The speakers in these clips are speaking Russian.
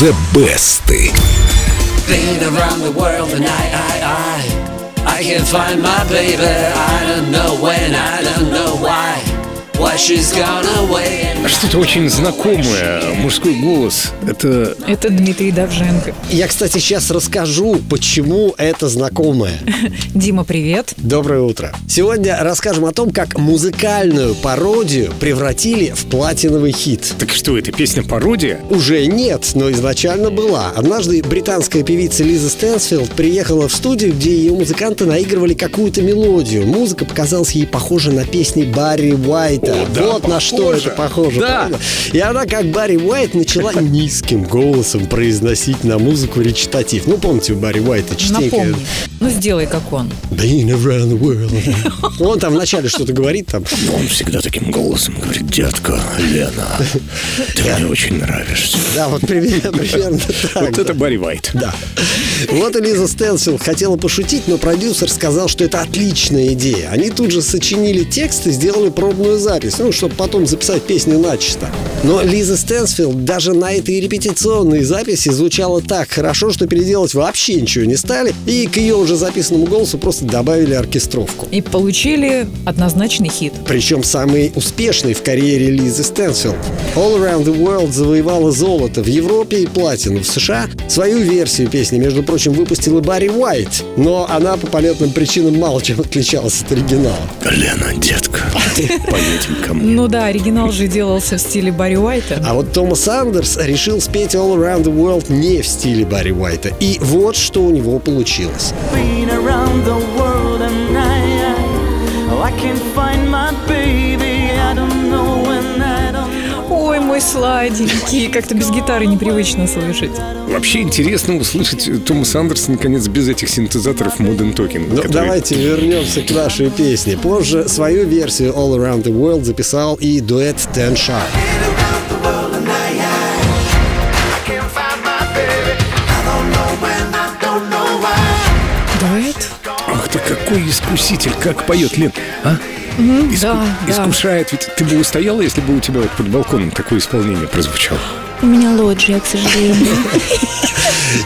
The Best. Been around the world and I, I, I, I can't find my baby. I don't know when, I don't know why. Что-то очень знакомое. Мужской голос. Это Это Дмитрий Давженко. Я, кстати, сейчас расскажу, почему это знакомое. Дима, привет. Доброе утро. Сегодня расскажем о том, как музыкальную пародию превратили в платиновый хит. так что это песня пародия? Уже нет, но изначально была. Однажды британская певица Лиза Стэнсфилд приехала в студию, где ее музыканты наигрывали какую-то мелодию. Музыка показалась ей похожа на песни Барри Уайта. Да, вот на что это похоже. Да. И она, как Барри Уайт, начала низким голосом произносить на музыку речитатив. Ну, помните, у Барри Уайта частенько... Напомни. Ну, сделай, как он. Been around the world. Он там вначале что-то говорит, там Он всегда таким голосом говорит, детка, Лена, ты мне очень нравишься. Да, вот примерно, примерно так. Вот это Барри Вайт. Да. Вот и Лиза Стэнсфилд хотела пошутить, но продюсер сказал, что это отличная идея. Они тут же сочинили текст и сделали пробную запись, ну, чтобы потом записать песню начисто. Но Лиза Стэнсфилд даже на этой репетиционной записи звучала так хорошо, что переделать вообще ничего не стали, и к ее уже записанному голосу просто добавили оркестровку. И получили однозначный хит. Причем самый успешный в карьере Лизы Стэнсфилд. All Around the World завоевала золото в Европе и платину в США. Свою версию песни, между прочим, выпустила Барри Уайт, но она по понятным причинам мало чем отличалась от оригинала. Лена, детка, поедем ко мне. Ну да, оригинал же делался в стиле Барри Уайта. А вот Томас Андерс решил спеть All Around the World не в стиле Барри Уайта. И вот что у него получилось. I, I, I can't find my baby. Мой сладенький, как-то без гитары непривычно слышать. Вообще интересно услышать Томаса Андерса наконец без этих синтезаторов Modern Talking. Ну, которые- давайте вернемся к нашей песне. Позже свою версию All Around the World записал и дуэт Ten Sharp. Дуэт? Ах ты какой искуситель, как поет Лен, а? Иску- да, да. Искушает, ведь ты бы устояла, если бы у тебя вот под балконом такое исполнение прозвучало. У меня лоджия, к сожалению.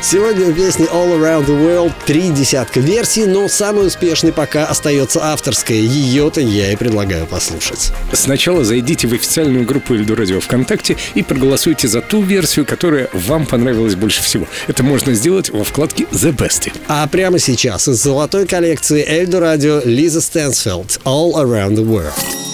Сегодня у песни All Around the World три десятка версий, но самой успешной пока остается авторская. Ее-то я и предлагаю послушать. Сначала зайдите в официальную группу Эльду Радио ВКонтакте и проголосуйте за ту версию, которая вам понравилась больше всего. Это можно сделать во вкладке The Best. А прямо сейчас из золотой коллекции Эльдо Радио Лиза Стэнсфилд All Around the World.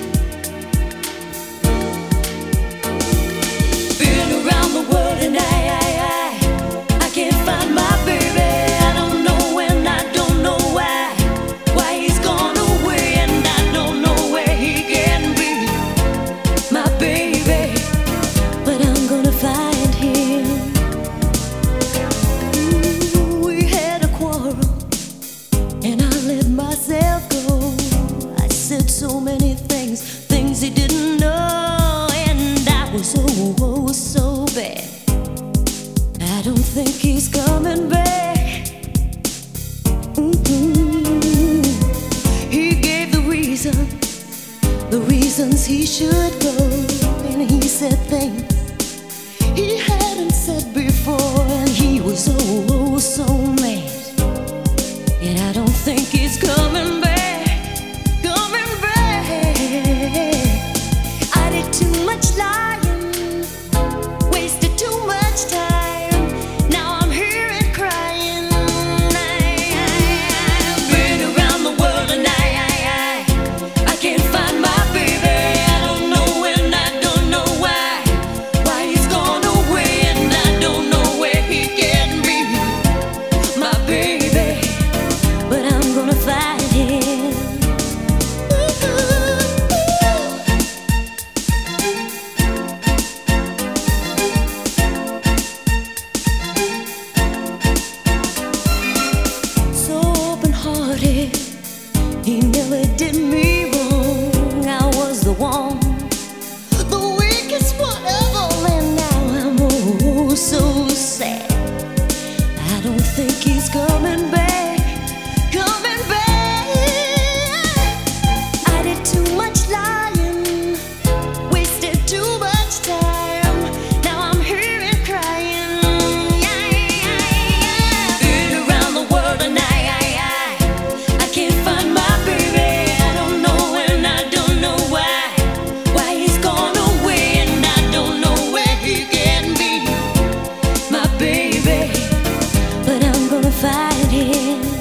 Things, things he didn't know, and I was oh, oh so bad. I don't think he's coming back. Mm-mm. He gave the reason, the reasons he should go, and he said things he hadn't said before, and he was oh, oh so. don't think he's coming back. fighting.